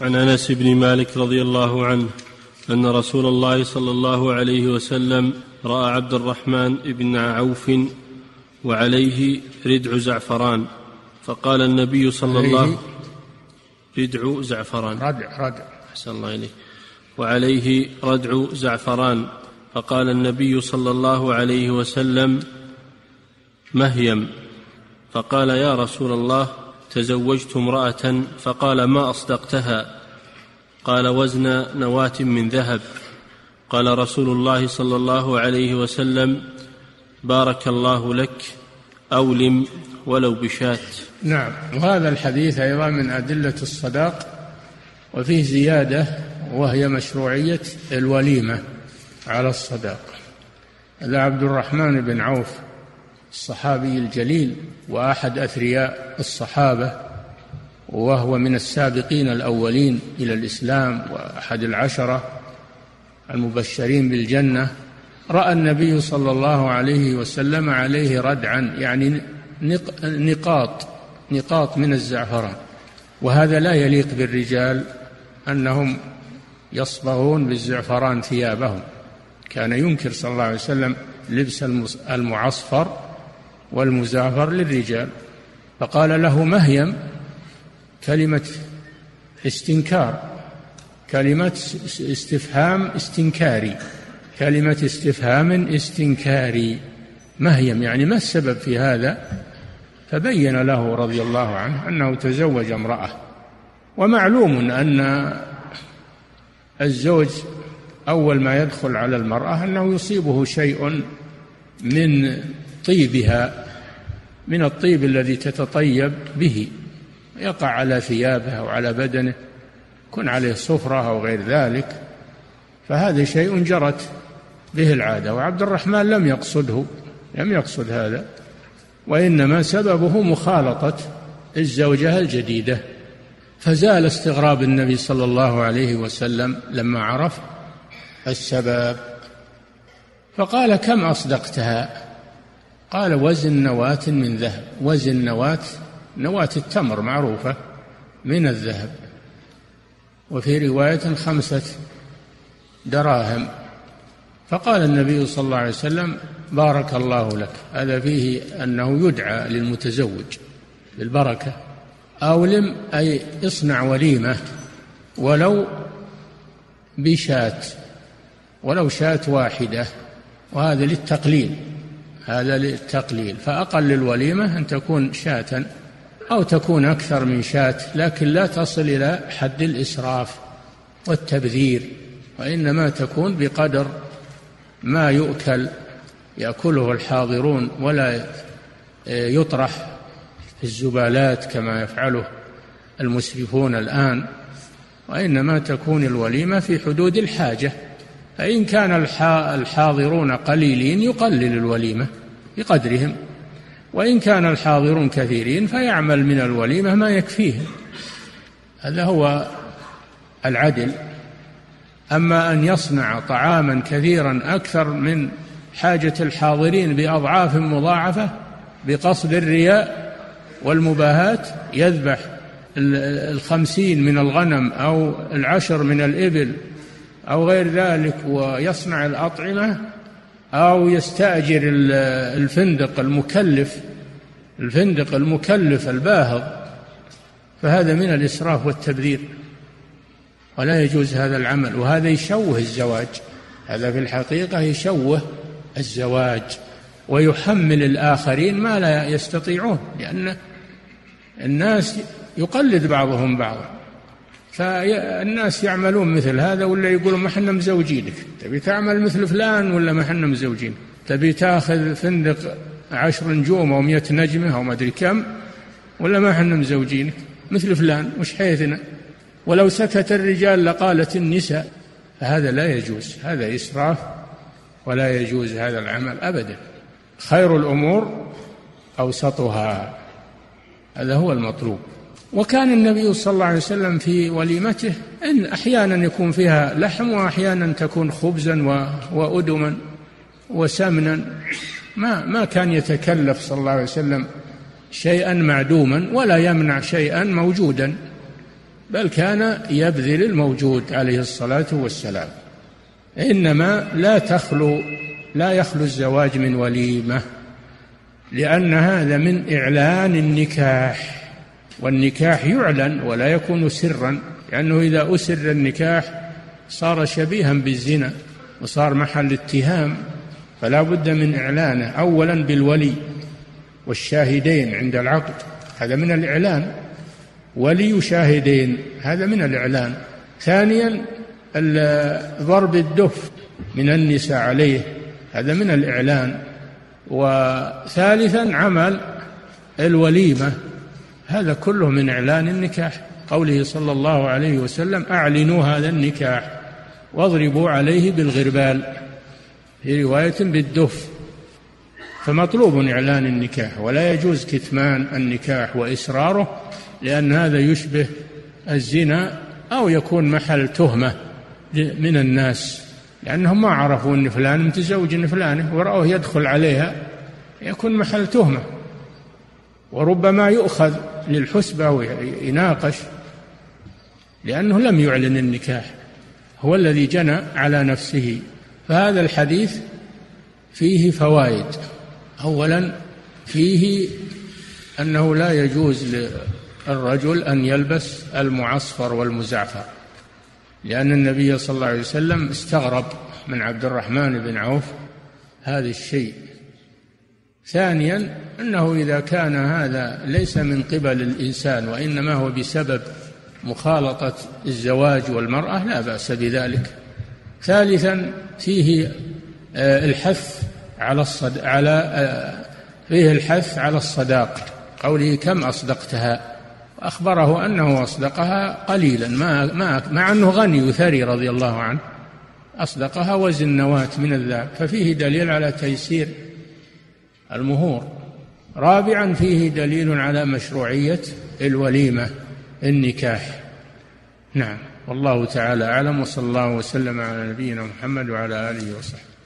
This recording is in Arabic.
عن انس بن مالك رضي الله عنه ان رسول الله صلى الله عليه وسلم راى عبد الرحمن بن عوف وعليه ردع زعفران فقال النبي صلى الله عليه؟ ردع زعفران. ردع ردع. أحسن الله إليك. وعليه ردع زعفران فقال النبي صلى الله عليه وسلم مهيم فقال يا رسول الله تزوجت امرأة فقال ما أصدقتها؟ قال وزن نواة من ذهب. قال رسول الله صلى الله عليه وسلم بارك الله لك أولم ولو بشاة. نعم. وهذا الحديث أيضا من أدلة الصداق وفيه زيادة وهي مشروعية الوليمة على الصداق. هذا عبد الرحمن بن عوف الصحابي الجليل وأحد أثرياء الصحابة وهو من السابقين الأولين إلى الإسلام وأحد العشرة المبشرين بالجنة. رأى النبي صلى الله عليه وسلم عليه ردعا يعني نقاط نقاط من الزعفران. وهذا لا يليق بالرجال أنهم يصبغون بالزعفران ثيابهم. كان ينكر صلى الله عليه وسلم لبس المعصفر والمزعفر للرجال. فقال له مهيم كلمة استنكار كلمة استفهام استنكاري كلمة استفهام استنكاري. مهيم يعني ما السبب في هذا؟ فبين له رضي الله عنه أنه تزوج امرأة. ومعلوم أن الزوج أول ما يدخل على المرأة أنه يصيبه شيء من طيبها من الطيب الذي تتطيب به يقع على ثيابه أو على بدنه يكون عليه صفرة أو غير ذلك. فهذا شيء جرت به العادة وعبد الرحمن لم يقصده لم يقصد هذا وإنما سببه مخالطة الزوجة الجديدة. فزال استغراب النبي صلى الله عليه وسلم لما عرف السبب. فقال كم أصدقتها؟ قال وزن نواة من ذهب. وزن نواة نواة التمر معروفة من الذهب. وفي رواية خمسة دراهم. فقال النبي صلى الله عليه وسلم بارك الله لك. هذا فيه أنه يدعى للمتزوج بالبركة. أولم أي اصنع وليمة ولو بشاة ولو شاة واحدة. وهذا للتقليل. هذا للتقليل. فأقل الوليمة أن تكون شاة أو تكون أكثر من شاة لكن لا تصل إلى حد الإسراف والتبذير وإنما تكون بقدر ما يؤكل يأكله الحاضرون ولا يطرح في الزبالات كما يفعله المسرفون الآن. وإنما تكون الوليمة في حدود الحاجة. فإن كان الحاضرون قليلين يقلل الوليمة بقدرهم. وإن كان الحاضرون كثيرين فيعمل من الوليمة ما يكفيهم. هذا هو العدل. أما أن يصنع طعاما كثيرا أكثر من حاجة الحاضرين بأضعاف مضاعفة بقصد الرياء والمباهاة يذبح الخمسين من الغنم أو العشر من الإبل أو غير ذلك ويصنع الأطعمة أو يستأجر الفندق المكلف الفندق المكلف الباهظ. فهذا من الإسراف والتبذير. ولا يجوز هذا العمل. وهذا يشوه الزواج. هذا في الحقيقة يشوه الزواج. ويحمل الآخرين ما لا يستطيعون لأن الناس يقلد بعضهم بعضا. فالناس يعملون مثل هذا ولا يقولون ما إحنا مزوجينك تبي تعمل مثل فلان ولا ما إحنا مزوجين؟ تبي تأخذ فندق عشر نجوم أو مئة نجمة أو ما أدري كم ولا ما إحنا مزوجينك مثل فلان وش حيثنا؟ ولو سكت الرجال لقالت النساء فهذا لا يجوز هذا إسراف ولا يجوز هذا العمل أبدا. خير الأمور أوسطها هذا هو المطلوب. وكان النبي صلى الله عليه وسلم في وليمته إن أحيانا يكون فيها لحم وأحيانا تكون خبزا وأدما وسمنا. ما ما كان يتكلف صلى الله عليه وسلم شيئا معدوما ولا يمنع شيئا موجودا بل كان يبذل الموجود عليه الصلاة والسلام. إنما لا تخلو لا يخلو الزواج من وليمة لأن هذا من إعلان النكاح. والنكاح يعلن ولا يكون سرا لأنه إذا أسر النكاح صار شبيها بالزنا وصار محل اتهام فلا بد من إعلانه أولا بالولي والشاهدين عند العقد. هذا من الإعلان. ولي شاهدين هذا من الإعلان. ثانيا ضرب الدف من النساء عليه هذا من الإعلان. وثالثا عمل الوليمة. هذا كله من إعلان النكاح. قوله صلى الله عليه وسلم أعلنوا هذا النكاح واضربوا عليه بالغربال. في رواية بالدف. فمطلوب إعلان النكاح ولا يجوز كتمان النكاح وإسراره لأن هذا يشبه الزنا أو يكون محل تهمة من الناس. لأنهم ما عرفوا أن فلان متزوج أن فلانة ورأوه يدخل عليها يكون محل تهمة. وربما يؤخذ للحسبة ويناقش لأنه لم يعلن النكاح هو الذي جنى على نفسه. فهذا الحديث فيه فوائد. اولا فيه أنه لا يجوز للرجل أن يلبس المعصفر والمزعفر لأن النبي صلى الله عليه وسلم استغرب من عبد الرحمن بن عوف. هذا الشيء ثانيا أنه إذا كان هذا ليس من قبل الإنسان وإنما هو بسبب مخالطة الزواج والمرأة لا بأس بذلك. ثالثا فيه آه، الحث على الصد على آه، فيه الحث على الصداق. قوله كم أصدقتها؟ أخبره أنه أصدقها قليلا ما ما مع أنه غني وثري رضي الله عنه. أصدقها وزن نواة من الذهب. ففيه دليل على تيسير المهور. رابعا فيه دليل على مشروعية الوليمة النكاح. نعم. والله تعالى أعلم وصلى الله وسلم على نبينا محمد وعلى آله وصحبه.